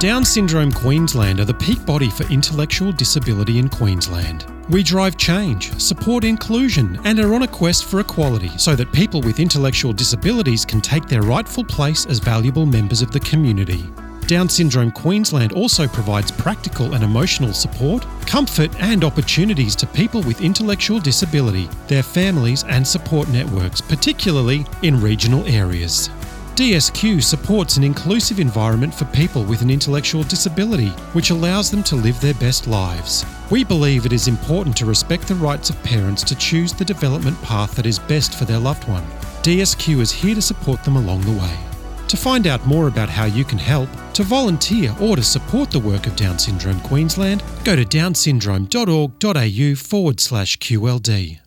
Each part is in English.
Down Syndrome Queensland are the peak body for intellectual disability in Queensland. We drive change, support inclusion, and are on a quest for equality so that people with intellectual disabilities can take their rightful place as valuable members of the community. Down Syndrome Queensland also provides practical and emotional support, comfort, and opportunities to people with intellectual disability, their families, and support networks, particularly in regional areas. DSQ supports an inclusive environment for people with an intellectual disability, which allows them to live their best lives. We believe it is important to respect the rights of parents to choose the development path that is best for their loved one. DSQ is here to support them along the way. To find out more about how you can help, to volunteer, or to support the work of Down Syndrome Queensland, go to downsyndrome.org.au forward slash QLD.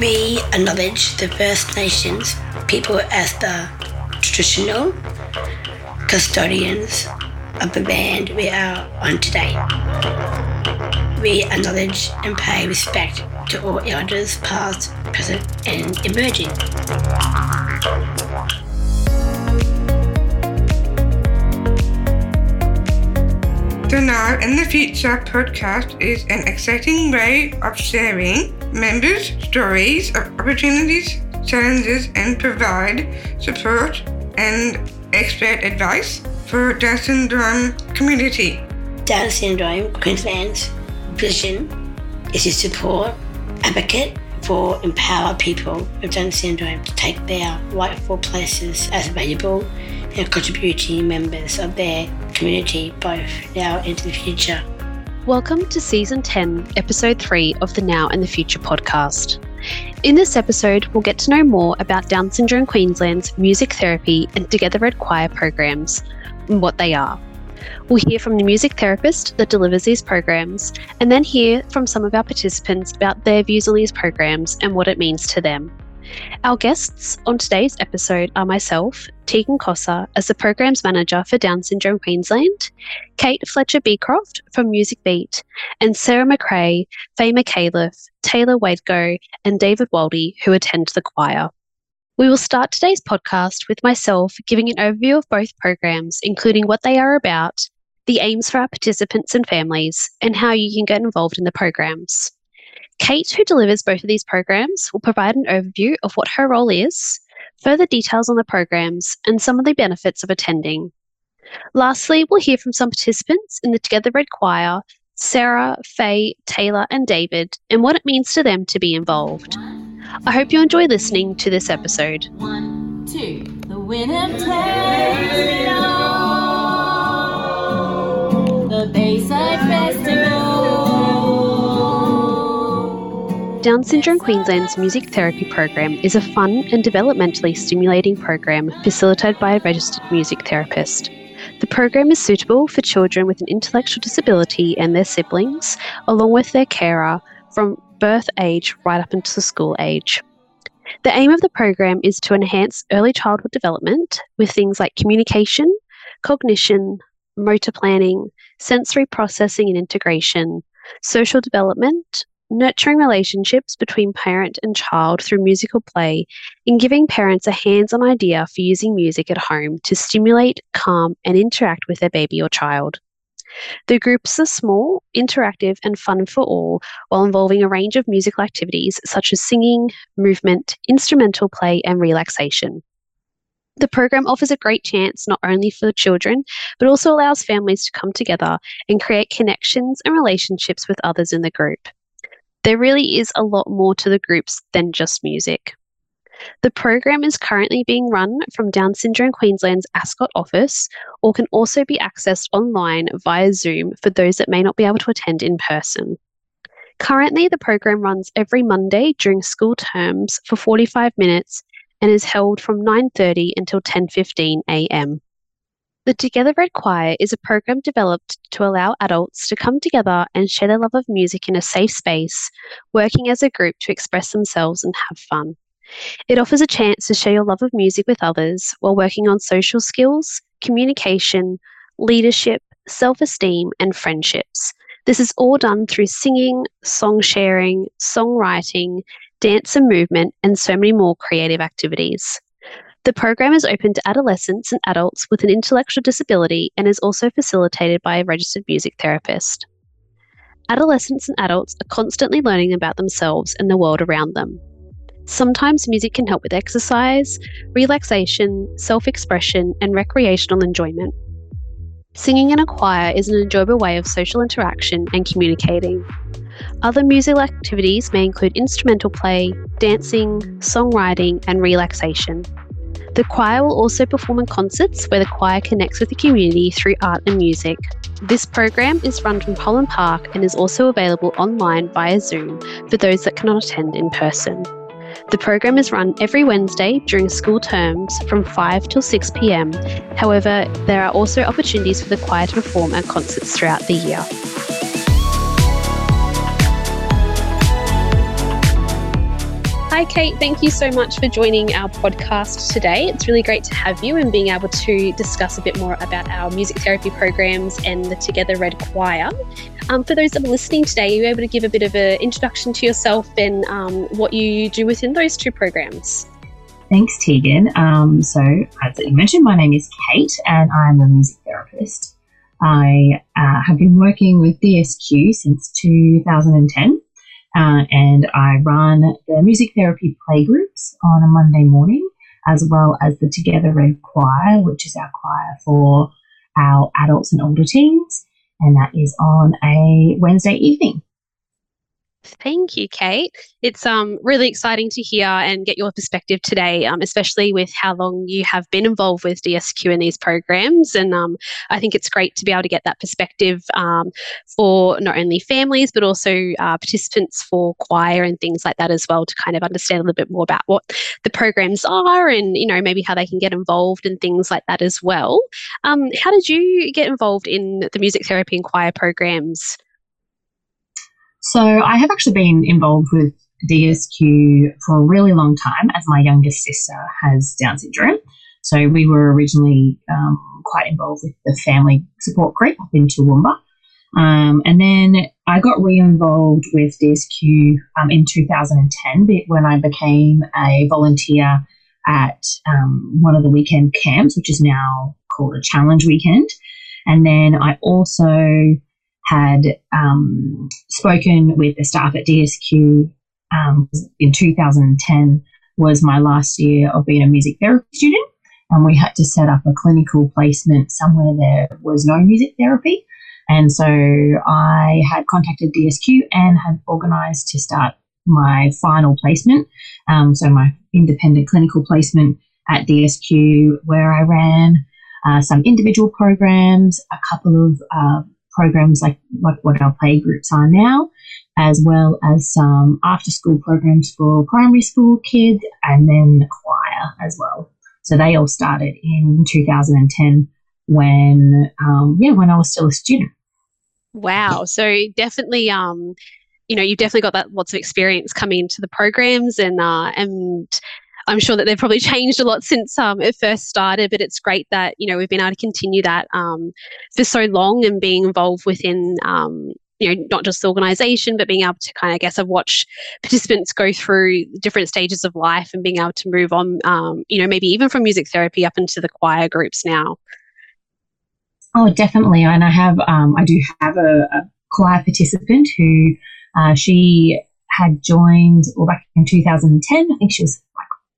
We acknowledge the First Nations people as the traditional custodians of the land we are on today. We acknowledge and pay respect to all elders past, present and emerging. The Now in the Future podcast is an exciting way of sharing members' stories of opportunities, challenges, and provide support and expert advice for Down syndrome community. Down syndrome Queensland's vision is to support, advocate for empower people with Down syndrome to take their rightful places as valuable and contributing members of their community both now and into the future. Welcome to Season 10, Episode 3 of the Now and the Future podcast. In this episode, we'll get to know more about Down Syndrome Queensland's music therapy and Together Red Choir programs and what they are. We'll hear from the music therapist that delivers these programs, and then hear from some of our participants about their views on these programs and what it means to them. Our guests on today's episode are myself, Teagan Cossor, as the Programs Manager for Down Syndrome Queensland, Kate Fletcher Becroft from Music Beat, and Sarah McRae, Faye McAuliffe, Taylor Wadego, and David Waldy, who attend the choir. We will start today's podcast with myself giving an overview of both programs, including what they are about, the aims for our participants and families, and how you can get involved in the programs. Kate, who delivers both of these programs, will provide an overview of what her role is, further details on the programs, and some of the benefits of attending. Lastly, we'll hear from some participants in the Together Red Choir, Sarah, Faye, Taylor, and David, and what it means to them to be involved. I hope you enjoy listening to this episode. One, two, the winner takes it all. The Down Syndrome Queensland's music therapy program is a fun and developmentally stimulating program facilitated by a registered music therapist. The program is suitable for children with an intellectual disability and their siblings, along with their carer, from birth age right up into school age. The aim of the program is to enhance early childhood development with things like communication, cognition, motor planning, sensory processing and integration, social development, nurturing relationships between parent and child through musical play, and giving parents a hands on idea for using music at home to stimulate, calm, and interact with their baby or child. The groups are small, interactive, and fun for all, while involving a range of musical activities such as singing, movement, instrumental play, and relaxation. The program offers a great chance not only for children, but also allows families to come together and create connections and relationships with others in the group. There really is a lot more to the groups than just music. The program is currently being run from Down Syndrome Queensland's Ascot office or can also be accessed online via Zoom for those that may not be able to attend in person. Currently, the program runs every Monday during school terms for 45 minutes and is held from 9:30 until 10:15 a.m. The Together Red Choir is a program developed to allow adults to come together and share their love of music in a safe space, working as a group to express themselves and have fun. It offers a chance to share your love of music with others while working on social skills, communication, leadership, self esteem, and friendships. This is all done through singing, song sharing, songwriting, dance and movement, and so many more creative activities. The program is open to adolescents and adults with an intellectual disability and is also facilitated by a registered music therapist. Adolescents and adults are constantly learning about themselves and the world around them. Sometimes music can help with exercise, relaxation, self expression, and recreational enjoyment. Singing in a choir is an enjoyable way of social interaction and communicating. Other musical activities may include instrumental play, dancing, songwriting, and relaxation. The choir will also perform in concerts where the choir connects with the community through art and music. This program is run from Holland Park and is also available online via Zoom for those that cannot attend in person. The program is run every Wednesday during school terms from 5 till 6 pm. However, there are also opportunities for the choir to perform at concerts throughout the year. Hi, Kate. Thank you so much for joining our podcast today. It's really great to have you and being able to discuss a bit more about our music therapy programs and the Together Red Choir. Um, for those that are listening today, are you able to give a bit of an introduction to yourself and um, what you do within those two programs? Thanks, Teagan. Um, so, as you mentioned, my name is Kate and I'm a music therapist. I uh, have been working with DSQ since 2010 uh, and I run the music therapy playgroups on a Monday morning, as well as the Together Red Choir, which is our choir for our adults and older teens. And that is on a Wednesday evening. Thank you, Kate. It's um, really exciting to hear and get your perspective today, um, especially with how long you have been involved with DSQ in these programs. And um, I think it's great to be able to get that perspective um, for not only families, but also uh, participants for choir and things like that as well to kind of understand a little bit more about what the programs are and, you know, maybe how they can get involved and things like that as well. Um, how did you get involved in the music therapy and choir programs? So I have actually been involved with DSQ for a really long time as my youngest sister has Down syndrome. So we were originally um, quite involved with the family support group up in Toowoomba. Um, and then I got re-involved with DSQ um, in 2010 when I became a volunteer at um, one of the weekend camps, which is now called a challenge weekend. And then I also had um, spoken with the staff at DSQ um, in 2010 was my last year of being a music therapy student. And we had to set up a clinical placement somewhere there was no music therapy. And so I had contacted DSQ and had organised to start my final placement. Um, so my independent clinical placement at DSQ, where I ran uh, some individual programs, a couple of uh, programs like, like what our play groups are now, as well as some after school programs for primary school kids and then the choir as well. So they all started in 2010 when, um, yeah, when I was still a student. Wow. So definitely, um, you know, you've definitely got that lots of experience coming into the programs and, uh, and I'm sure that they've probably changed a lot since um, it first started, but it's great that you know we've been able to continue that um, for so long and being involved within um, you know not just the organization but being able to kind of I guess I've watched participants go through different stages of life and being able to move on um, you know maybe even from music therapy up into the choir groups now. Oh, definitely, and I have um, I do have a, a choir participant who uh, she had joined well back in 2010. I think she was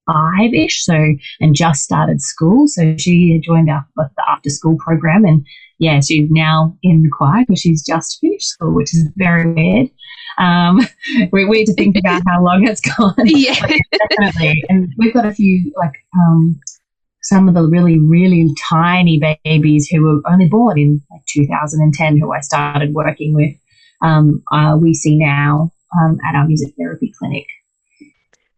five ish, so and just started school. So she joined our the after school program, and yeah, she's now in the choir because she's just finished school, which is very weird. Um, we're weird to think about how long it's gone. Yeah, definitely. And we've got a few like um, some of the really really tiny babies who were only born in like 2010, who I started working with. Um, uh, we see now um, at our music therapy clinic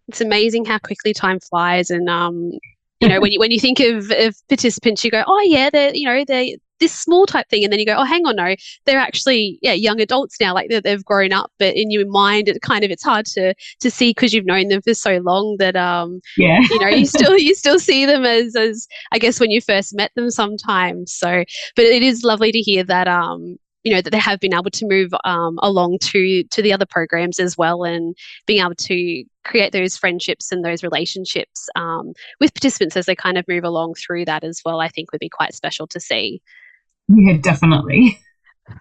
it's amazing how quickly time flies and um you know when you when you think of, of participants you go oh yeah they're you know they this small type thing and then you go oh hang on no they're actually yeah young adults now like they've grown up but in your mind it kind of it's hard to to see because you've known them for so long that um yeah. you know you still you still see them as as i guess when you first met them sometimes so but it is lovely to hear that um you know that they have been able to move um, along to to the other programs as well and being able to create those friendships and those relationships um, with participants as they kind of move along through that as well, I think would be quite special to see. Yeah, definitely.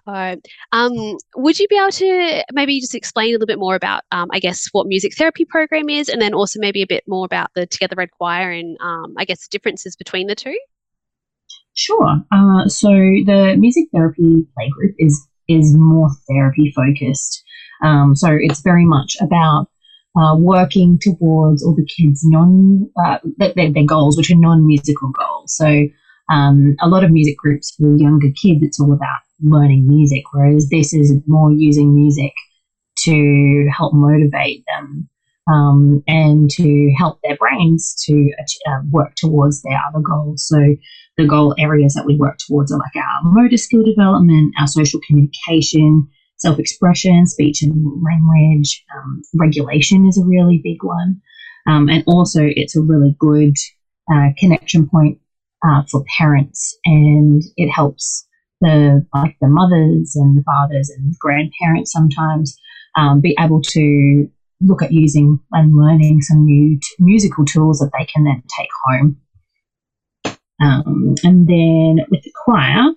Uh, um, would you be able to maybe just explain a little bit more about, um, I guess, what music therapy program is, and then also maybe a bit more about the Together Red Choir and, um, I guess, the differences between the two? Sure. Uh, so the music therapy playgroup is is more therapy focused. Um, so it's very much about uh, working towards all the kids' non uh, their, their goals, which are non musical goals. So um, a lot of music groups for younger kids, it's all about learning music, whereas this is more using music to help motivate them um, and to help their brains to uh, work towards their other goals. So the goal areas that we work towards are like our motor skill development, our social communication, self expression, speech and language, um, regulation is a really big one. Um, and also, it's a really good uh, connection point uh, for parents, and it helps the like the mothers and the fathers and grandparents sometimes um, be able to look at using and learning some new t- musical tools that they can then take home. Um, and then with the choir,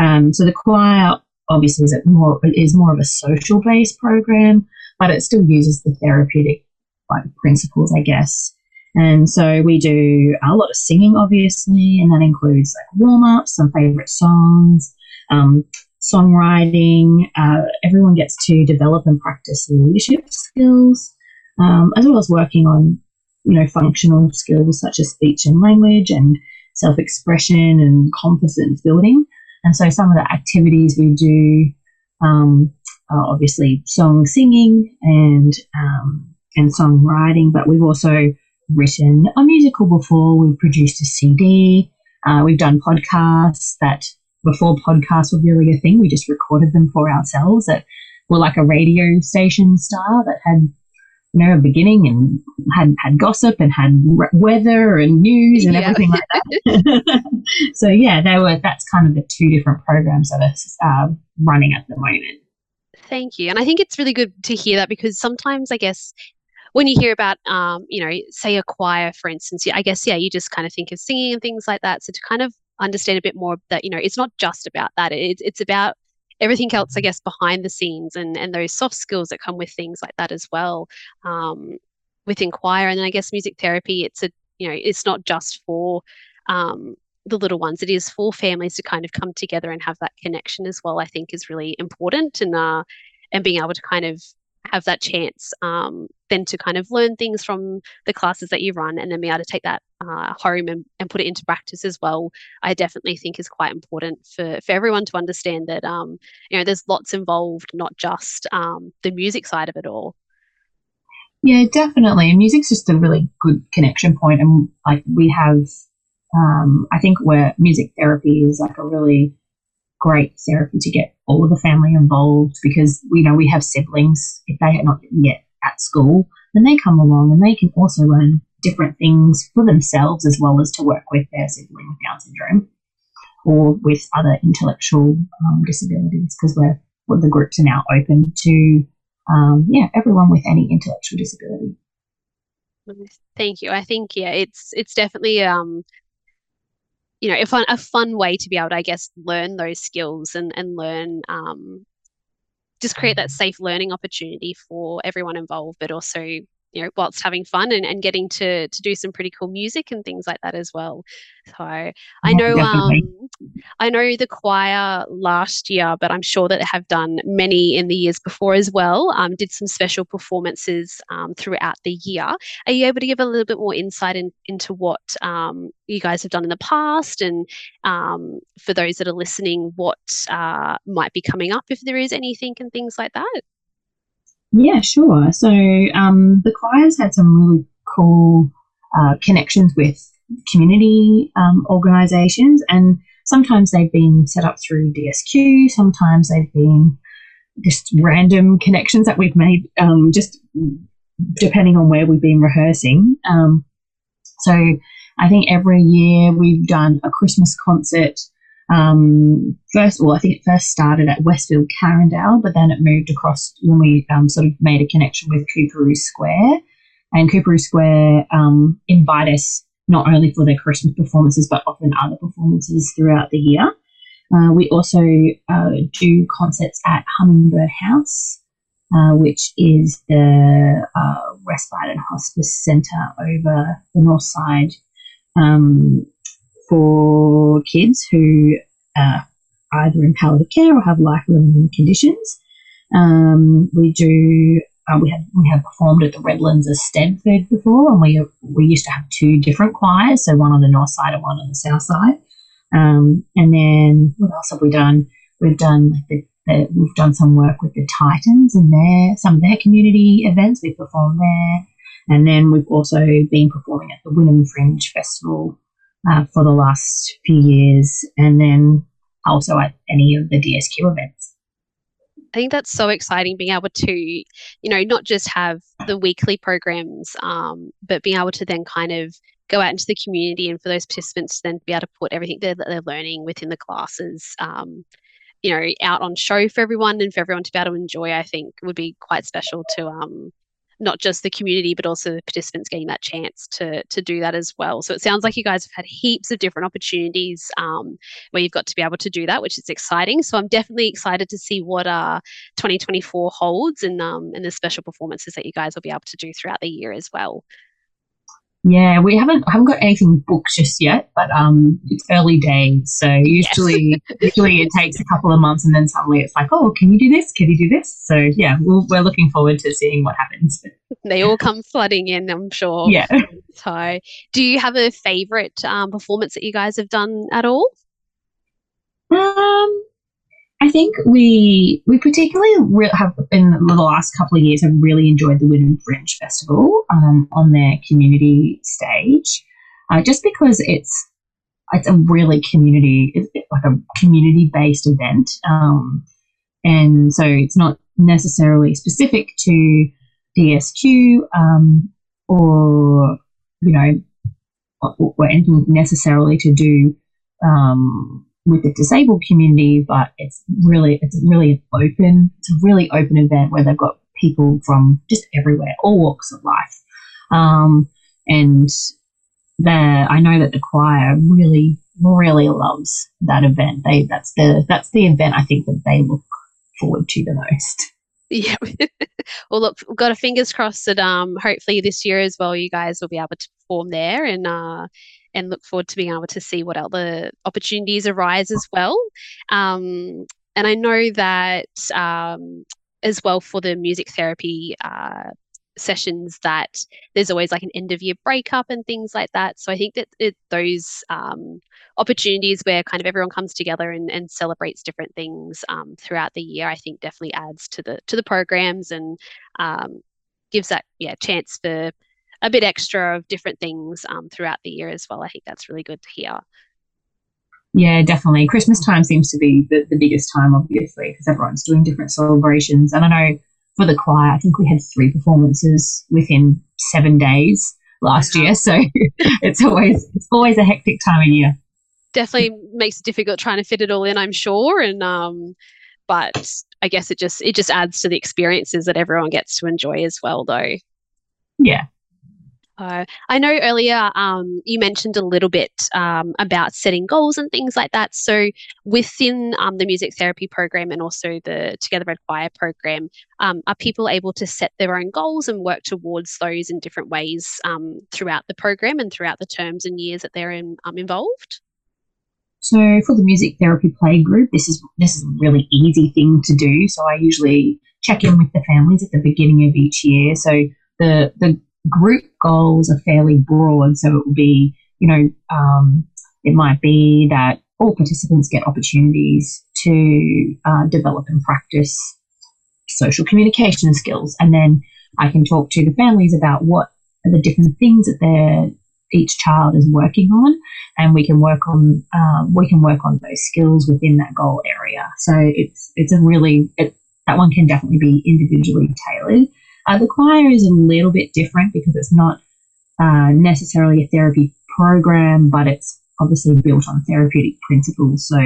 um, so the choir obviously is more is more of a social based program, but it still uses the therapeutic like principles, I guess. And so we do a lot of singing, obviously, and that includes like warm ups, some favorite songs, um, songwriting. Uh, everyone gets to develop and practice leadership skills, um, as well as working on, you know, functional skills such as speech and language and self expression and confidence building. And so some of the activities we do um, are obviously song singing and um, and songwriting, but we've also written a musical before. We've produced a CD. Uh, we've done podcasts that before podcasts were really a thing. We just recorded them for ourselves that were like a radio station style that had you know beginning and had had gossip and had weather and news and yeah. everything like that. so yeah, they were. That's kind of the two different programs that are uh, running at the moment. Thank you. And I think it's really good to hear that because sometimes I guess when you hear about, um, you know, say a choir, for instance, I guess, yeah, you just kind of think of singing and things like that. So to kind of understand a bit more that, you know, it's not just about that. It's, it's about everything else, I guess, behind the scenes and, and those soft skills that come with things like that as well. Um, within choir and then I guess music therapy, it's a, you know, it's not just for, um, the little ones. It is for families to kind of come together and have that connection as well. I think is really important, and uh, and being able to kind of have that chance um, then to kind of learn things from the classes that you run and then be able to take that uh, home and, and put it into practice as well i definitely think is quite important for, for everyone to understand that um, you know there's lots involved not just um, the music side of it all. Yeah definitely. Music's just a really good connection point and like we have um, i think where music therapy is like a really great therapy to get all of the family involved because we know we have siblings. If they are not yet at school, then they come along and they can also learn different things for themselves as well as to work with their sibling with Down syndrome or with other intellectual um, disabilities because we're well, the groups are now open to um, yeah everyone with any intellectual disability. Thank you. I think yeah, it's it's definitely um, you know, a fun, a fun way to be able to, I guess, learn those skills and, and learn, um, just create that safe learning opportunity for everyone involved, but also you know, whilst having fun and, and getting to to do some pretty cool music and things like that as well. So I know um, I know the choir last year, but I'm sure that they have done many in the years before as well. Um, did some special performances um, throughout the year. Are you able to give a little bit more insight in, into what um, you guys have done in the past, and um, for those that are listening, what uh, might be coming up if there is anything and things like that? Yeah, sure. So um, the choir's had some really cool uh, connections with community um, organisations, and sometimes they've been set up through DSQ, sometimes they've been just random connections that we've made, um, just depending on where we've been rehearsing. Um, so I think every year we've done a Christmas concert um, first, well, I think it first started at Westfield Carindale, but then it moved across when we um, sort of made a connection with Coorparoo Square. and Coorparoo Square um, invite us not only for their Christmas performances, but often other performances throughout the year. Uh, we also uh, do concerts at Hummingbird House, uh, which is the uh, respite and hospice centre over the north side um, for kids who are either in palliative care or have life-limiting conditions. Um, we do uh, we have we have performed at the Redlands Eisteddfod before, and we we used to have two different choirs, so one on the north side and one on the south side. Um, and then what else have we done? We've done like the, the, we've done some work with the Titans and their some of their community events. We've performed there, and then we've also been performing at the Wynnum Fringe Festival uh, for the last few years, and then also at any of the DSQ events. I think that's so exciting being able to, you know, not just have the weekly programs, um, but being able to then kind of go out into the community and for those participants to then be able to put everything that they're learning within the classes, um, you know, out on show for everyone and for everyone to be able to enjoy, I think would be quite special to um, not just the community but also the participants getting that chance to to do that as well. So it sounds like you guys have had heaps of different opportunities um, where you've got to be able to do that which is exciting. So i'm definitely excited to see what uh 2024 holds and um and the special performances that you guys will be able to do throughout the year as well yeah, we haven't haven't got anything booked just yet, but um, it's early days, so usually yes. usually it takes a couple of months, and then suddenly it's like, oh, can you do this? Can you do this? So yeah, we we are looking forward to seeing what happens. They all come flooding in, I'm sure. Yeah. So, do you have a favorite um, performance that you guys have done at all? Um, I think we we particularly re- have in the last couple of years have really enjoyed the Wynnum Fringe Festival um, on their community stage, uh, just because it's it's a really community it's like a community based event, um, and so it's not necessarily specific to DSQ um, or you know or anything necessarily to do um, with the disabled community, but it's really it's really open. It's a really open event where they've got people from just everywhere, all walks of life, um, and the I know that the choir really really loves that event. They that's the that's the event I think that they look forward to the most. Yeah. well, look, we've got a fingers crossed that um, hopefully this year as well, you guys will be able to perform there and uh, and look forward to being able to see what other opportunities arise as well. Um, and I know that um, as well for the music therapy uh, sessions that there's always like an end of year breakup and things like that. So I think that it, those um, opportunities where kind of everyone comes together and, and celebrates different things um, throughout the year, I think definitely adds to the to the programs and um, gives that yeah chance for a bit extra of different things um, throughout the year as well. I think that's really good to hear. Yeah, definitely. Christmas time seems to be the, the biggest time, obviously, because everyone's doing different celebrations. And I know for the choir, I think we had three performances within seven days last year. So it's always it's always a hectic time of year. Definitely makes it difficult trying to fit it all in, I'm sure. And um, but I guess it just it just adds to the experiences that everyone gets to enjoy as well, though. Yeah, I know earlier um, you mentioned a little bit um, about setting goals and things like that. So, within um, the music therapy program and also the Together Red Choir program, um, are people able to set their own goals and work towards those in different ways um, throughout the program and throughout the terms and years that they're in, um, involved? So, for the music therapy play group, this is this is a really easy thing to do. So, I usually check in with the families at the beginning of each year. So, the the group goals are fairly broad. So it will be, you know, um, it might be that all participants get opportunities to uh, develop and practice social communication skills. And then I can talk to the families about what are the different things that they each child is working on, and we can work on um, we can work on those skills within that goal area. So it's it's a really it, that one can definitely be individually tailored. Uh, the choir is a little bit different because it's not uh, necessarily a therapy program, but it's obviously built on therapeutic principles. So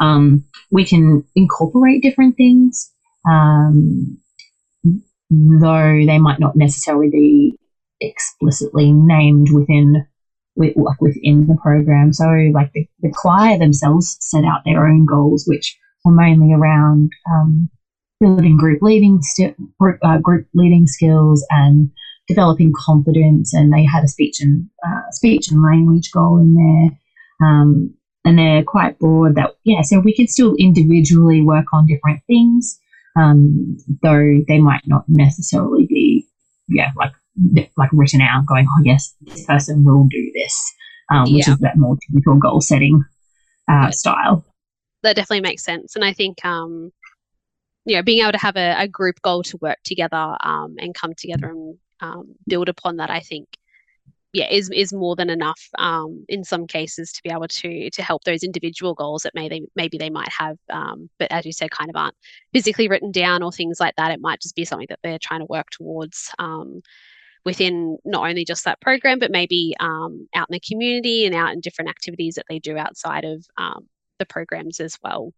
um, we can incorporate different things, um, though they might not necessarily be explicitly named within with, like within the program. So like the, the choir themselves set out their own goals, which were mainly around um, building group leading st- group, uh, group leading skills and developing confidence. And they had a speech and uh, speech and language goal in there. Um, and they're quite broad that yeah, so we can still individually work on different things, um, though they might not necessarily be yeah like like written out, going, oh yes, this person will do this, um, which yeah. is that more typical goal setting uh, style. That definitely makes sense, and I think um, you know being able to have a, a group goal to work together um, and come together and um, build upon that, I think yeah is is more than enough um, in some cases to be able to to help those individual goals that maybe maybe they might have um, but as you said kind of aren't physically written down or things like that it might just be something that they're trying to work towards um, within not only just that program, but maybe um, out in the community and out in different activities that they do outside of the programs as well.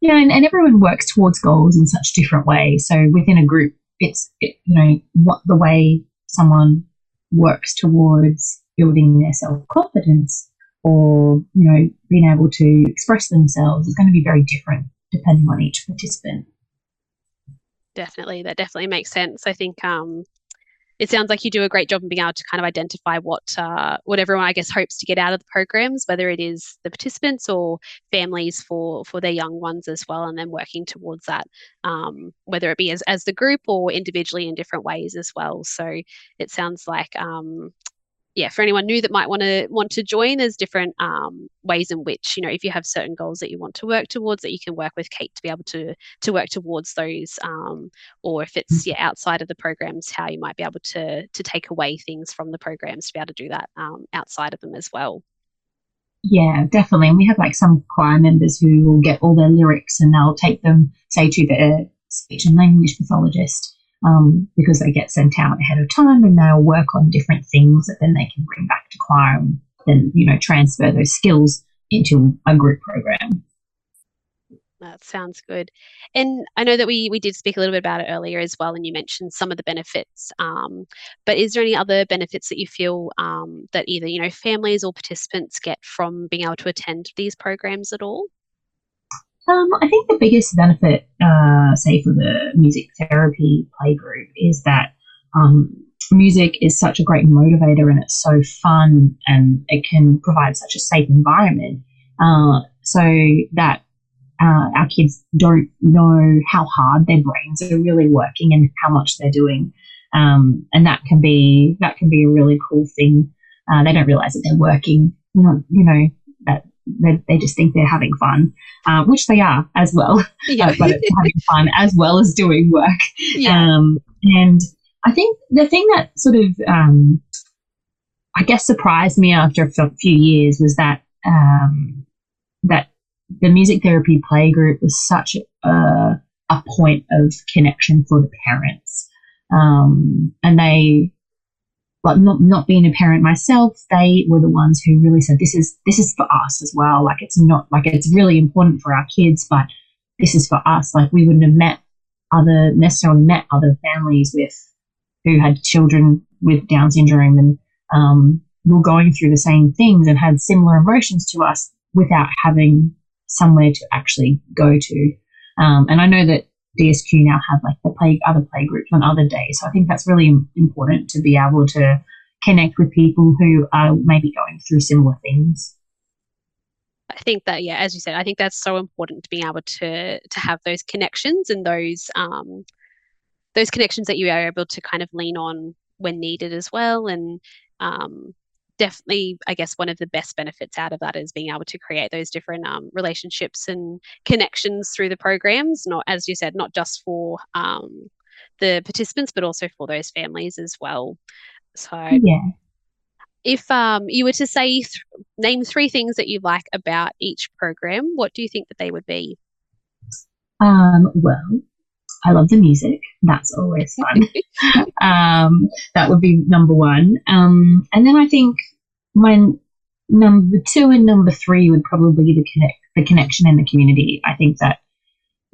Yeah, and, and everyone works towards goals in such different ways. So within a group, it's it, you know what the way someone works towards building their self confidence or you know being able to express themselves is going to be very different depending on each participant. Definitely, that definitely makes sense. I think um, it sounds like you do a great job in being able to kind of identify what uh, what everyone I guess hopes to get out of the programs, whether it is the participants or families for for their young ones as well, and then working towards that, um, whether it be as as the group or individually in different ways as well. So it sounds like um, yeah, for anyone new that might want to want to join, there's different um, ways in which you know if you have certain goals that you want to work towards, that you can work with Kate to be able to to work towards those, um, or if it's mm. yeah outside of the programs, how you might be able to to take away things from the programs to be able to do that um, outside of them as well. Yeah, definitely. And we have like some choir members who will get all their lyrics and they'll take them, say, to the speech and language pathologist um, because they get sent out ahead of time and they'll work on different things that then they can bring back to choir and then, you know, transfer those skills into a group program. That sounds good. And I know that we we did speak a little bit about it earlier as well, and you mentioned some of the benefits. Um, but is there any other benefits that you feel um, that either you know families or participants get from being able to attend these programs at all? Um, I think the biggest benefit, uh, say for the music therapy playgroup, is that um, music is such a great motivator and it's so fun and it can provide such a safe environment uh, so that uh, our kids don't know how hard their brains are really working and how much they're doing. Um, and that can be that can be a really cool thing. Uh, they don't realize that they're working. You know, you know they, they just think they're having fun, uh, which they are as well. Yeah. Uh, but it's having fun as well as doing work. Yeah. Um, and I think the thing that sort of, um, I guess, surprised me after a few years was that um, that the music therapy play group was such a, a point of connection for the parents. Um, and they but not, not being a parent myself, they were the ones who really said, this is, this is for us as well. Like it's not like it's really important for our kids, but this is for us. Like we wouldn't have met other, necessarily met other families with, who had children with Down syndrome and, um, were going through the same things and had similar emotions to us without having somewhere to actually go to. Um, and I know that DSQ now have like the play other play groups on other days. So I think that's really important to be able to connect with people who are maybe going through similar things. I think that yeah, as you said, I think that's so important to being able to to have those connections and those um, those connections that you are able to kind of lean on when needed as well, and um, definitely, I guess, one of the best benefits out of that is being able to create those different um, relationships and connections through the programs. Not, as you said, not just for um, the participants, but also for those families as well. So, yeah. If um, you were to say th- name three things that you like about each program, what do you think that they would be? Um, well, I love the music. That's always fun. um, that would be number one. Um, and then I think my number two and number three would probably be the connect the connection in the community. I think that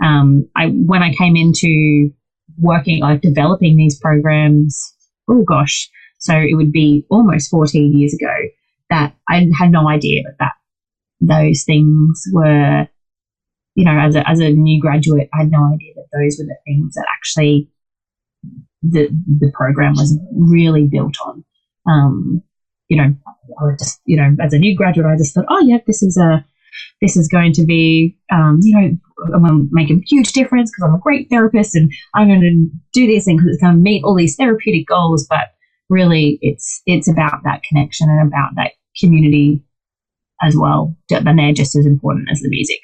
um, I when I came into working like developing these programs, oh gosh, So it would be almost 14 years ago that I had no idea that, that those things were, you know, as a, as a new graduate, I had no idea that those were the things that actually the, the program was really built on. Um, you know, I just, you know, as a new graduate, I just thought, oh, yeah, this is a, this is going to be, um, you know, I'm going to make a huge difference because I'm a great therapist and I'm going to do this thing because it's going to meet all these therapeutic goals. But really, it's it's about that connection and about that community as well. And they're just as important as the music.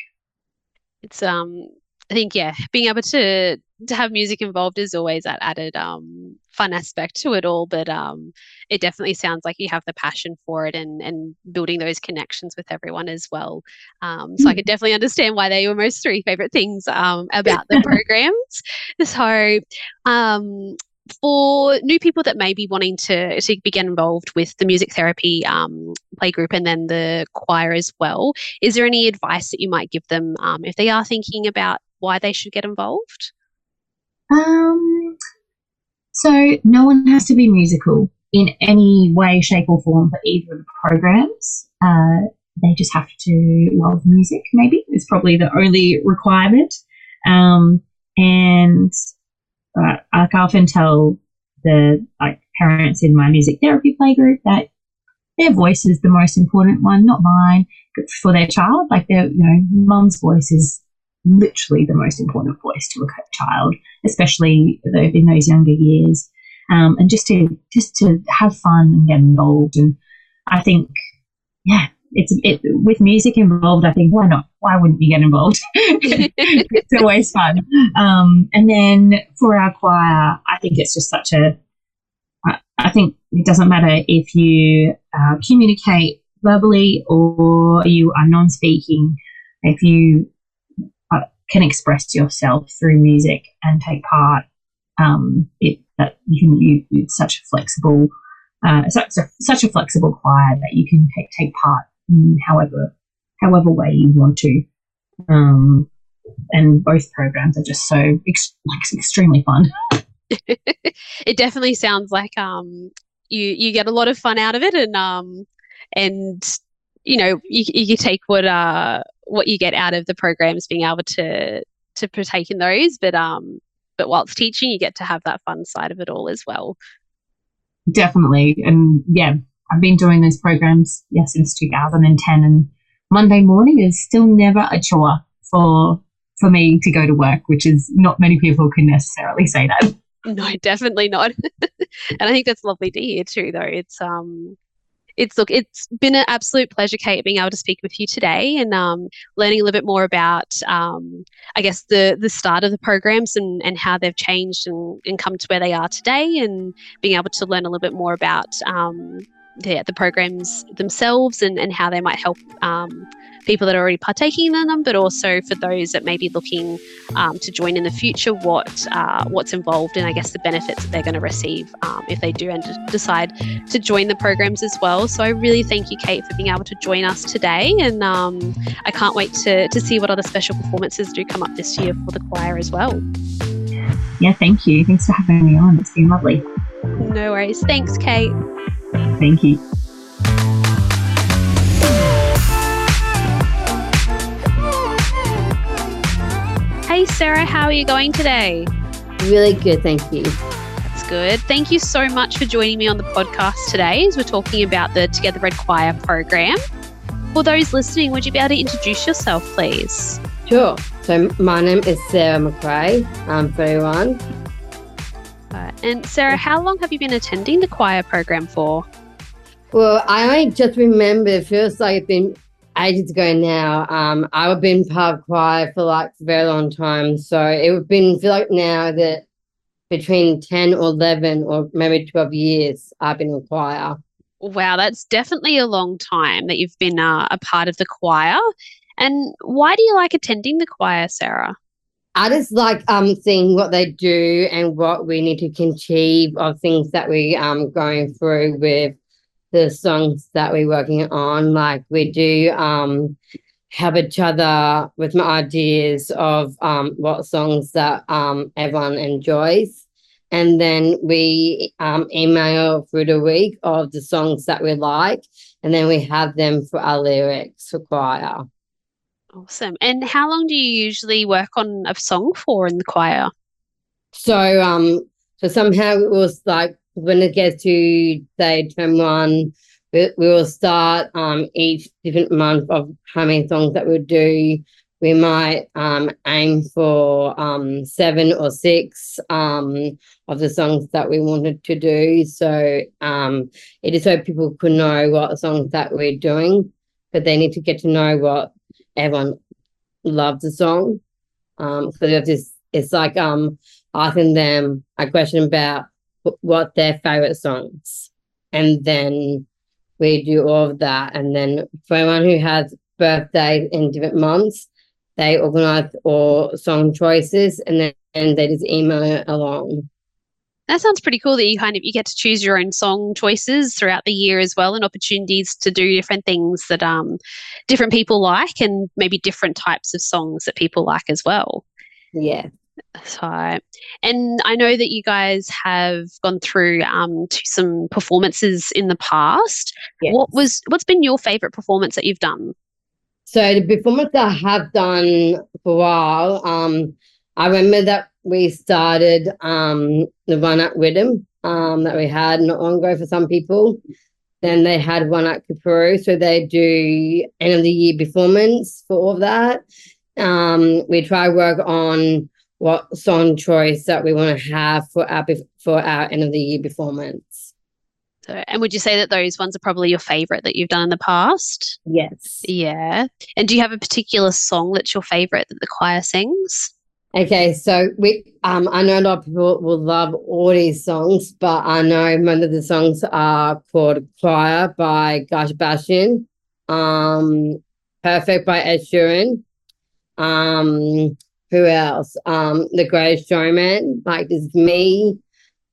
It's um I think yeah, being able to to have music involved is always that added um, fun aspect to it all. But um, it definitely sounds like you have the passion for it and and building those connections with everyone as well. Um, so I could definitely understand why they were most three favorite things um, about the programs. So um, for new people that may be wanting to, to begin involved with the music therapy um, play group and then the choir as well, is there any advice that you might give them um, if they are thinking about why they should get involved? Um, so no one has to be musical in any way, shape, or form for either of the programs. Uh, they just have to love music. Maybe it's probably the only requirement. Um, and uh, I often tell the like parents in my music therapy playgroup that their voice is the most important one, not mine, for their child. Like their, you know, mum's voice is literally the most important voice to a child, especially in those younger years. Um, and just to just to have fun and get involved. And I think, yeah, it's it, with music involved. I think why not? Why wouldn't you get involved? it's always fun. Um, and then for our choir, I think it's just such a. I think it doesn't matter if you uh, communicate verbally or you are non-speaking. If you can express yourself through music and take part. Um, it that you can you it's such a flexible uh, such a, such a flexible choir that you can take take part in however however way you want to. Um, and both programs are just so ex- like extremely fun. it definitely sounds like um you you get a lot of fun out of it and um and you know you, you take what uh what you get out of the programs being able to to partake in those but um but whilst teaching you get to have that fun side of it all as well definitely and yeah i've been doing those programs yeah since 2010 and monday morning is still never a chore for for me to go to work which is not many people can necessarily say that. No definitely not. And i think that's lovely to hear too though. It's um it's look, it's been an absolute pleasure, Kate, being able to speak with you today and um, learning a little bit more about, um, I guess, the the start of the programs and, and how they've changed and, and come to where they are today, and being able to learn a little bit more about um, the, the programs themselves and, and how they might help um, people that are already partaking in them, but also for those that may be looking um, to join in the future, what uh, what's involved and I guess the benefits that they're going to receive um, if they do and decide to join the programs as well. So I really thank you, Kate, for being able to join us today, and um, I can't wait to to see what other special performances do come up this year for the choir as well. Yeah, thank you. Thanks for having me on. It's been lovely. No worries. Thanks, Kate. Thank you. Hey, Sarah, how are you going today? Really good, thank you. That's good. Thank you so much for joining me on the podcast today as we're talking about the Together Red Choir program. For those listening, would you be able to introduce yourself, please? Sure. So, my name is Sarah McRae. I'm 31. Uh, and Sarah, how long have you been attending the choir program for? Well, I only just remember it feels like it's been ages ago now. Um, I've been part of choir for like a very long time. So it would been feel like now that between 10 or 11 or maybe 12 years I've been in choir. Wow, that's definitely a long time that you've been uh, a part of the choir. And why do you like attending the choir, Sarah? I just like um seeing what they do and what we need to achieve of things that we um going through with the songs that we're working on. Like we do um help each other with my ideas of um what songs that um everyone enjoys. and then we um, email through the week of the songs that we like, and then we have them for our lyrics for choir. Awesome. And how long do you usually work on a song for in the choir? So, um, so somehow it was like when it gets to say term one, we, we will start um each different month of how many songs that we'll do. We might um aim for um seven or six um of the songs that we wanted to do. So um it is so people could know what songs that we're doing, but they need to get to know what everyone loves the song. Um so it's like asking them a question about what their favorite songs. And then we do all of that. And then for anyone who has birthdays in different months they organize all song choices and then and they just email it along. That sounds pretty cool that you kind of you get to choose your own song choices throughout the year as well and opportunities to do different things that um different people like and maybe different types of songs that people like as well. Yeah so, and I know that you guys have gone through um, to some performances in the past. Yes. What was what's been your favorite performance that you've done? So the performance that I have done for a while, um, I remember that we started um, the one at Rhythm um, that we had not long ago for some people. Then they had one at Kapuru, so they do end of the year performance for all of that. Um, we try work on what song choice that we want to have for our for our end of the year performance. So, and would you say that those ones are probably your favorite that you've done in the past? Yes. Yeah. And do you have a particular song that's your favorite that the choir sings? Okay, so we um I know a lot of people will love all these songs, but I know most of the songs are called Choir by Guy Sebastian, um Perfect by Ed Sheeran, um who else? Um, The Greatest Showman, like this me,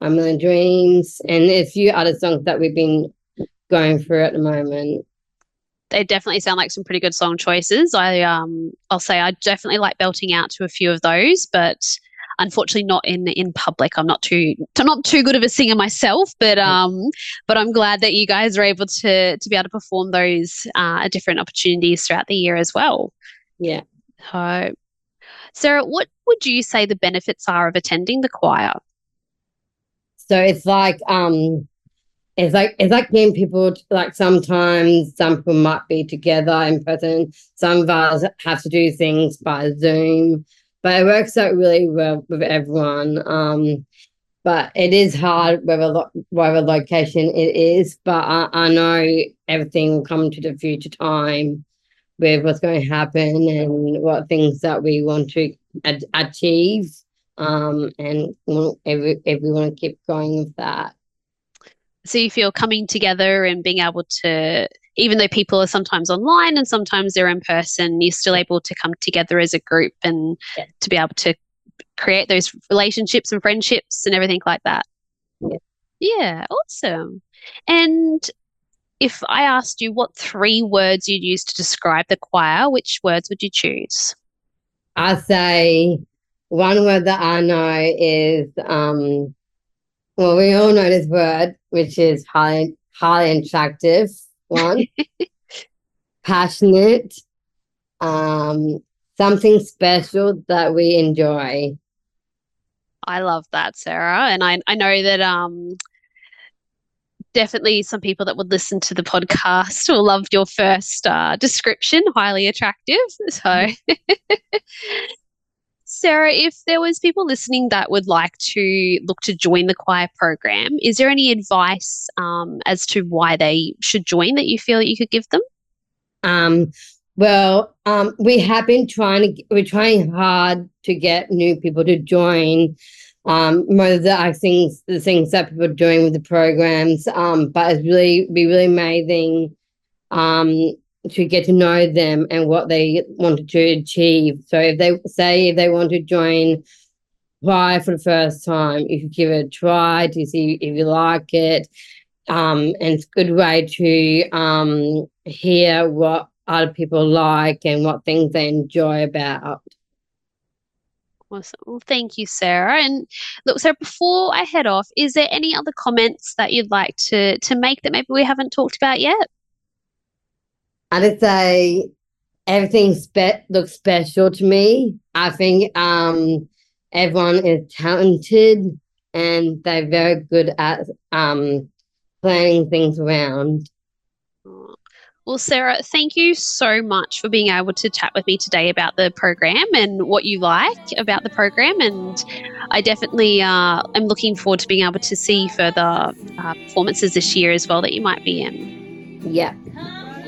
A Million Dreams, and a few other songs that we've been going through at the moment. They definitely sound like some pretty good song choices. I um I'll say I definitely like belting out to a few of those, but unfortunately not in in public. I'm not too I'm not too good of a singer myself, but um but I'm glad that you guys are able to to be able to perform those uh, at different opportunities throughout the year as well. Yeah. So Sarah, what would you say the benefits are of attending the choir? So it's like um it's like it's like getting people like sometimes some people might be together in person, some of us have to do things by Zoom, but it works out really well with everyone. Um but it is hard whether lo- location it is, but I, I know everything will come to the future time with what's going to happen and what things that we want to ad- achieve. Um, and every, if we want to keep going with that. So you feel coming together and being able to, even though people are sometimes online and sometimes they're in person, you're still able to come together as a group and yeah. to be able to create those relationships and friendships and everything like that. Yeah. Yeah, awesome. And if I asked you what three words you'd use to describe the choir, which words would you choose? I say one word that I know is um well we all know this word, which is highly highly attractive one. passionate, um something special that we enjoy. I love that, Sarah. And I, I know that um definitely some people that would listen to the podcast will love your first uh, description, highly attractive. So, Sarah, if there was people listening that would like to look to join the choir program, is there any advice um, as to why they should join that you feel that you could give them? Um, well, um, we have been trying to, we're trying hard to get new people to join um, most of the things, the things that people are doing with the programs. Um, but it's really be really amazing um, to get to know them and what they wanted to achieve. So if they say if they want to join choir for the first time, you could give it a try to see if you like it. Um, and it's a good way to um, hear what other people like and what things they enjoy about. Awesome. Well, thank you, Sarah. And look, so before I head off, is there any other comments that you'd like to to make that maybe we haven't talked about yet? I'd say everything spe- looks special to me. I think um, everyone is talented and they're very good at um, planning things around. Well, Sarah, thank you so much for being able to chat with me today about the program and what you like about the program. And I definitely uh, am looking forward to being able to see further uh, performances this year as well that you might be in. Yeah.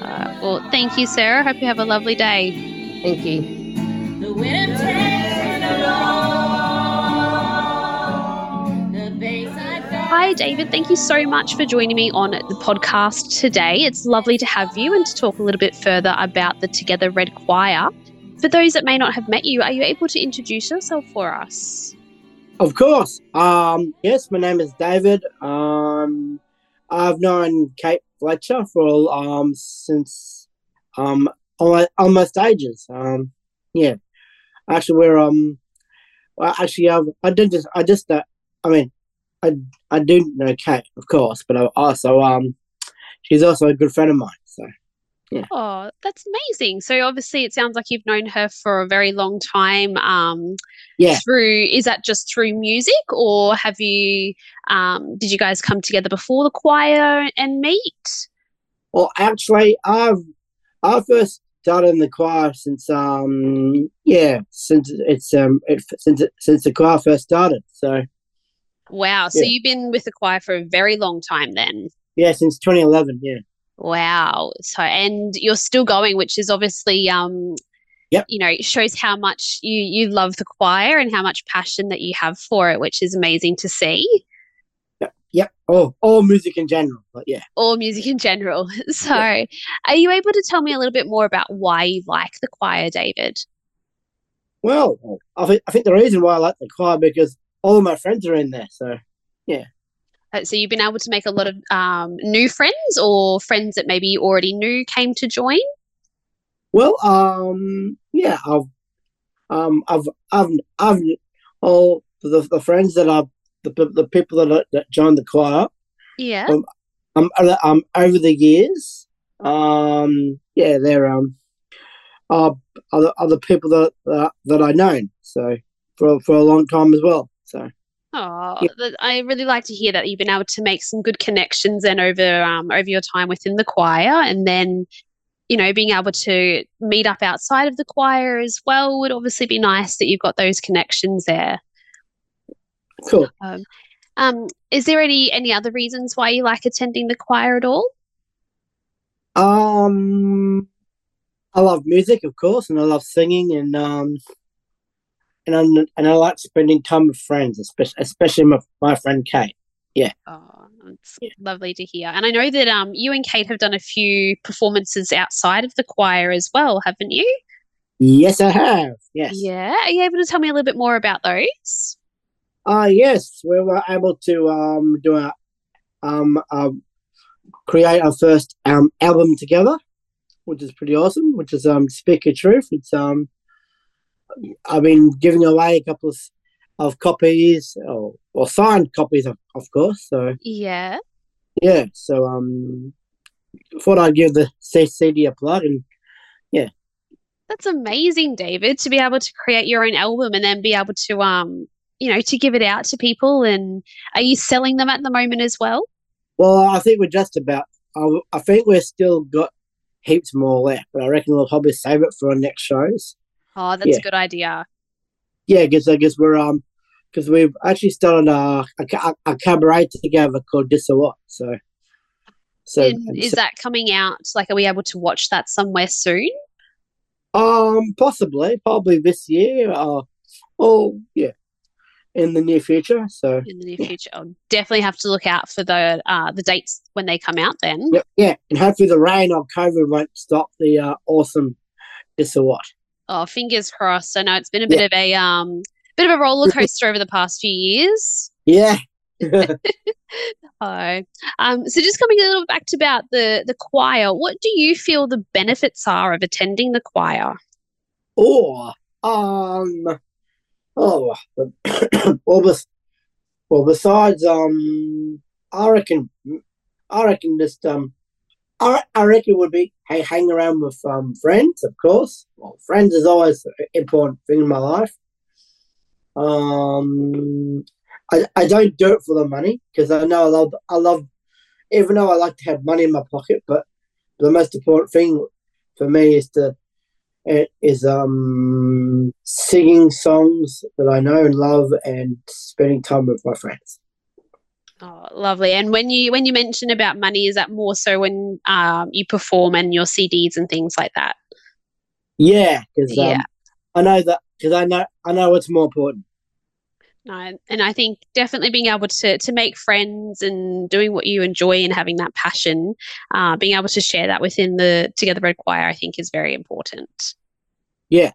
Uh, well, thank you, Sarah. Hope you have a lovely day. Thank you. David. Thank you so much for joining me on the podcast today. It's lovely to have you and to talk a little bit further about the Together Red Choir. For those that may not have met you, are you able to introduce yourself for us? Of course. Um, yes, my name is David. Um, I've known Kate Fletcher for um since um almost, ages. Um, yeah. Actually, we're um, well, actually, I've, I did just, I just, uh, I mean, I I do know Kate, of course, but I also um, she's also a good friend of mine. So yeah. Oh, that's amazing. So obviously it sounds like you've known her for a very long time. Um yeah, through is that just through music or have you um did you guys come together before the choir and meet? Well, actually, I've I first started in the choir since um yeah since it's um it, since it, since the choir first started. So Wow. So Yeah. you've been with the choir for a very long time then. yeah, since 2011. Yeah, Wow. So and you're still going, which is obviously um Yep. you know, it shows how much you you love the choir and how much passion that you have for it, which is amazing to see. yep. Oh, all music in general. But yeah. All music in general. So are you able to tell me a little bit more about why you like the choir, David? Well, I think I think the reason why I like the choir because all of my friends are in there. So yeah. So you've been able to make a lot of um, new friends or friends that maybe you already knew came to join? well, um, yeah, I've um I've I've I've all the, the friends that I've the, the people that, that joined the choir Yeah. Um, um, uh, um over the years um yeah they're um are other other people that that, that I known so for for a long time as well Oh, Yeah. I really like to hear that you've been able to make some good connections and over um, over your time within the choir, and then you know being able to meet up outside of the choir as well would obviously be nice that you've got those connections there. cool Um, is there any any other reasons why you like attending the choir at all? Um, I love music, of course, and I love singing, and um, and I and I like spending time with friends, especially especially my my friend Kate. Yeah. Oh, it's lovely to hear. And I know that um you and Kate have done a few performances outside of the choir as well, haven't you? Yes, I have. Yes. Yeah. Are you able to tell me a little bit more about those? Uh yes, we were able to um do a um um create our first um album together, which is pretty awesome. Which is um Speak Your Truth. It's um I've been giving away a couple of, of copies or, or signed copies of, of course. So Yeah. yeah, so um thought I'd give the CD a plug and yeah. That's amazing, David, to be able to create your own album and then be able to um, you know, to give it out to people and are you selling them at the moment as well? well I think we're just about I, I think we're still got heaps more left, but I reckon we'll probably save it for our next shows. Oh, that's Yeah. a good idea. Yeah, because I guess we're um because we've actually started a, a, a cabaret together called Dis a What. So so, And is so- that coming out? Like, are we able to watch that somewhere soon? um possibly probably this year or oh yeah in the near future. So in the near Yeah. future. I'll definitely have to look out for the uh, the dates when they come out. Then. Yep, yeah, and hopefully the rain or COVID won't stop the uh, awesome Dis a What. Oh, fingers crossed. I know it's been a bit of a um bit of a roller coaster over the past few years. Yeah. Oh, um, so just coming a little back to about the the choir. What do you feel the benefits are of attending the choir? or um Oh, well, bes- well, besides, um, I reckon, I reckon just, um, I, I reckon it would be hey, hang around with um friends, of course. Well, friends is always an important thing in my life. Um, I, I don't do it for the money because I know I love I love even though I like to have money in my pocket, but the most important thing for me is to is um singing songs that I know and love and spending time with my friends. Oh, lovely. And when you when you mention about money, is that more so when um, you perform and your CDs and things like that? Yeah, because um, Yeah. I know that because I know I know what's more important. No, and I think definitely being able to to make friends and doing what you enjoy and having that passion, uh, being able to share that within the Together Red Choir, I think is very important. Yeah.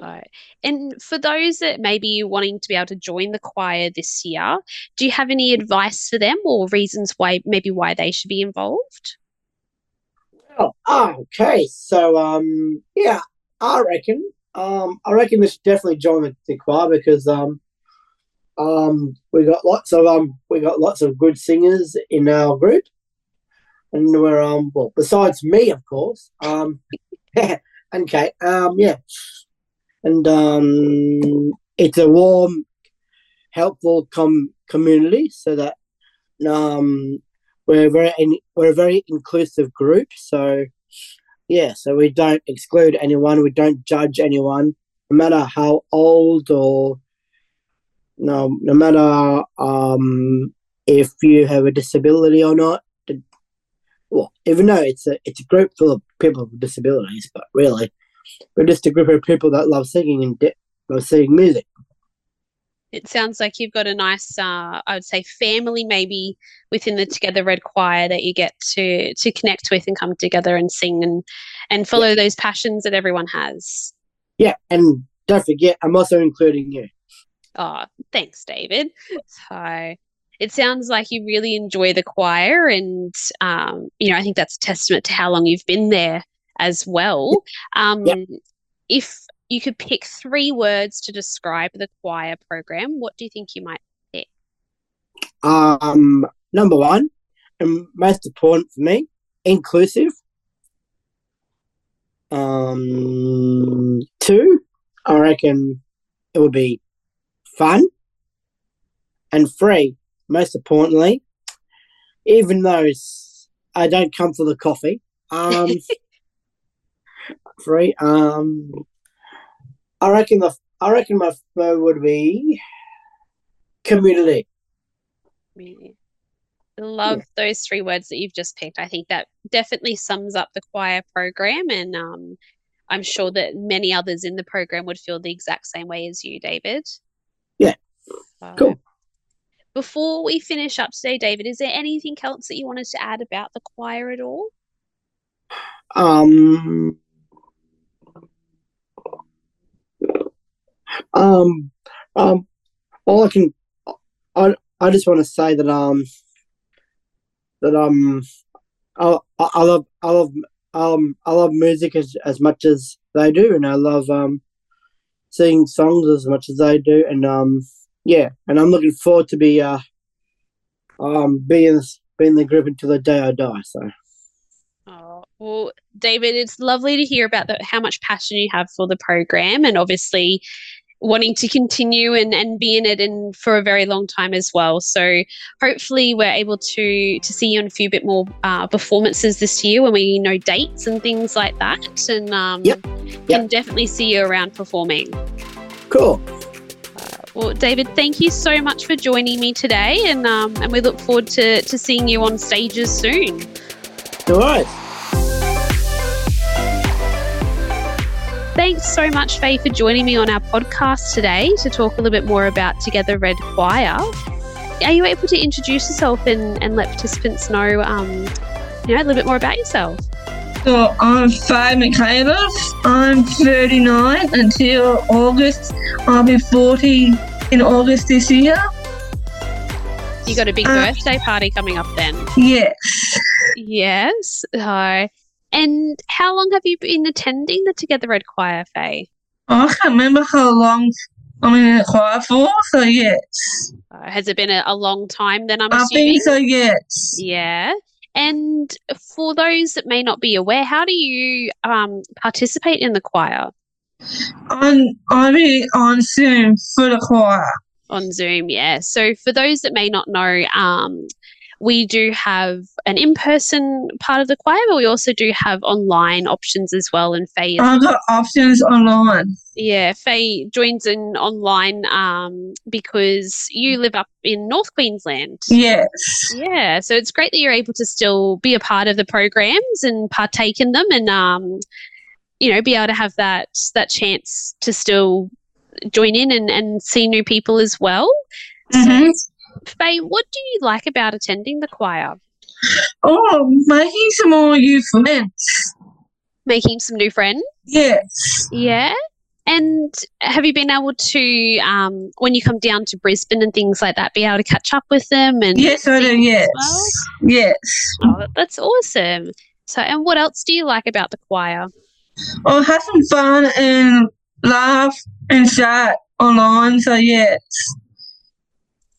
Right. And for those that may be wanting to be able to join the choir this year, do you have any advice for them or reasons why maybe why they should be involved? Oh, okay. So um, yeah, I reckon um, I reckon they should definitely join the, the choir because um, um, we got lots of um, we got lots of good singers in our group, and we're um, well, besides me, of course, um, and Kate, um, yeah, and um, it's a warm, helpful com- community, so that um, we're very in, we're a very inclusive group. So yeah, so we don't exclude anyone, we don't judge anyone, no matter how old or no, no matter um, if you have a disability or not. Well, even though it's a it's a group full of people with disabilities, but really, we're just a group of people that love singing and di- love singing music. It sounds like you've got a nice, uh, I would say, family maybe within the Together Red Choir that you get to to connect with and come together and sing and and follow those passions that everyone has. Yeah, and don't forget, I'm also including you. Oh, thanks, David. So it sounds like you really enjoy the choir, and um, you know, I think that's a testament to how long you've been there as well. Um, Yep. If you could pick three words to describe the choir program, what do you think you might? Um, number one, and most important for me, inclusive. Um, two, I reckon it would be fun. And three, most importantly, even though I don't come for the coffee, um, three, um, I reckon the, I reckon my third would be community. Really love those three words that you've just picked. I think that definitely sums up the choir program, and um, I'm sure that many others in the program would feel the exact same way as you, David. Yeah. So, Cool. Before we finish up today, David, is there anything else that you wanted to add about the choir at all? Um, um, um, all I can, I, I just want to say that um, that um, I, I love, I love, um, I love music as as much as they do, and I love um, singing songs as much as they do, and um, yeah, and I'm looking forward to be uh, um, being being the group until the day I die. So. Oh, well, David, it's lovely to hear about the, how much passion you have for the program and obviously wanting to continue and, and be in it and for a very long time as well. So hopefully we're able to to see you in a few bit more uh, performances this year when we know dates and things like that. And um, Yep. can definitely see you around performing. Cool. Well, David, thank you so much for joining me today, and um, and we look forward to, to seeing you on stages soon. All right. Thanks so much, Faye, for joining me on our podcast today to talk a little bit more about Together Red Choir. Are you able to introduce yourself and, and let participants know, um, you know, a little bit more about yourself? So I'm Faye McCabe. I'm 39 until August. I'll be 40 in August this year. You got a big Uh, birthday party coming up then? Yes. Yes. Hi. And how long have you been attending the Together Red Choir, Faye? I can't remember how long I'm in the choir for, so yes. Uh, has it been a, a long time then, I'm I assuming? think so, yes. Yeah. And for those that may not be aware, how do you um, participate in the choir I'm, I'm on Zoom for the choir. on Zoom? Yeah. So for those that may not know, um, we do have an in-person part of the choir, but we also do have online options as well. And Faye, I've got options online. yeah, Faye joins in online um, because you live up in North Queensland. Yes. Yeah, so it's great that you're able to still be a part of the programs and partake in them, and um, you know, be able to have that that chance to still join in and, and see new people as well. Mhm. So, Faye, what do you like about attending the choir? Oh, making some more new friends. Making some new friends? Yes. Yeah. And have you been able to, um, when you come down to Brisbane and things like that, be able to catch up with them? And Yes, I do, yes. well? Yes. Oh, that's awesome. So, and what else do you like about the choir? I'll have some fun and laugh and chat online, so yes.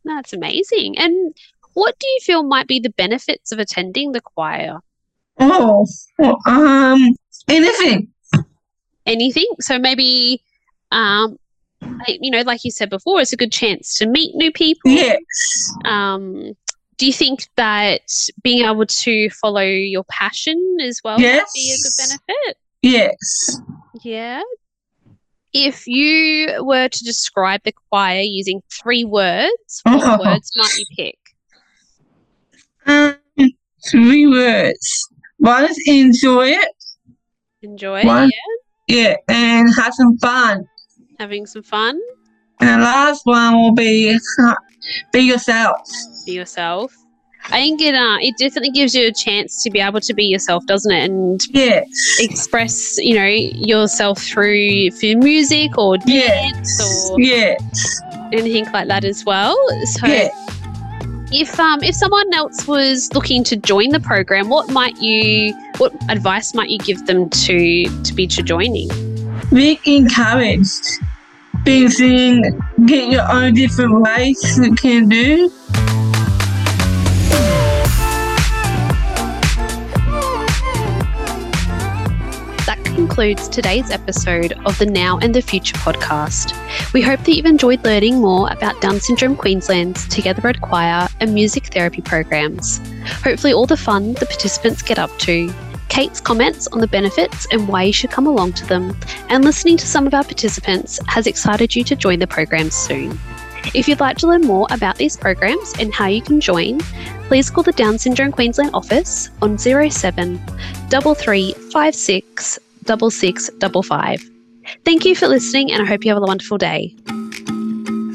That's amazing. And what do you feel might be the benefits of attending the choir? Oh, um, anything. Anything? So maybe, um, you know, like you said before, it's a good chance to meet new people. Yes. Um, do you think that being able to follow your passion as well might be a good benefit? Yes. Yeah. If you were to describe the choir using three words, what Oh. words might you pick? Um, three words. One is enjoy it. Enjoy, One. yeah, Yeah, and have some fun. having some fun, And the last one will be be yourself. be yourself. I think it uh, it definitely gives you a chance to be able to be yourself, doesn't it? And Yes. express, you know, yourself through through music or dance or Yes. anything like that as well. So Yes. if um if someone else was looking to join the program, what might you what advice might you give them to to be to joining? Be encouraged. Be seeing, get your own different ways you can do. Concludes today's episode of the Now and the Future podcast. We hope that you've enjoyed learning more about Down Syndrome Queensland's Together Red Choir and music therapy programs. Hopefully, all the fun the participants get up to, Kate's comments on the benefits and why you should come along to them, and listening to some of our participants has excited you to join the programs soon. If you'd like to learn more about these programs and how you can join, please call the Down Syndrome Queensland office on 07 3356 6655. Thank you for listening, and I hope you have a wonderful day.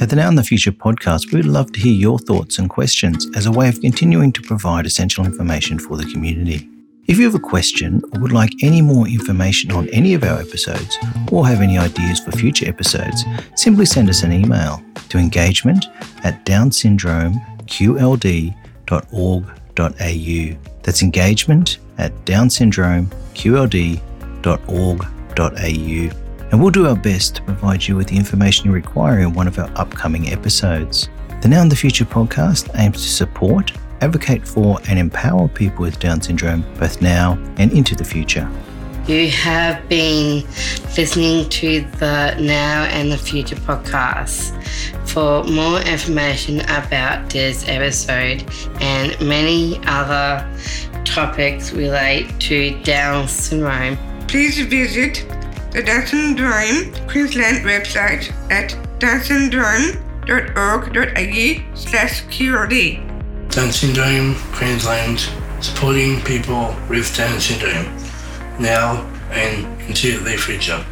At the Now in the Future podcast, we would love to hear your thoughts and questions as a way of continuing to provide essential information for the community. If you have a question or would like any more information on any of our episodes or have any ideas for future episodes, simply send us an email to engagement at downsyndromeqld.org.au. That's engagement at downsyndromeqld.org.au. And we'll do our best to provide you with the information you require in one of our upcoming episodes. The Now in the Future podcast aims to support, advocate for, and empower people with Down syndrome both now and into the future. You have been listening to the Now and the Future podcast. For more information about this episode and many other topics relate to Down syndrome, Please visit the Down Syndrome Queensland website at downsyndrome.org.au slash QRD. Down Syndrome Queensland, supporting people with Down syndrome now and into the future.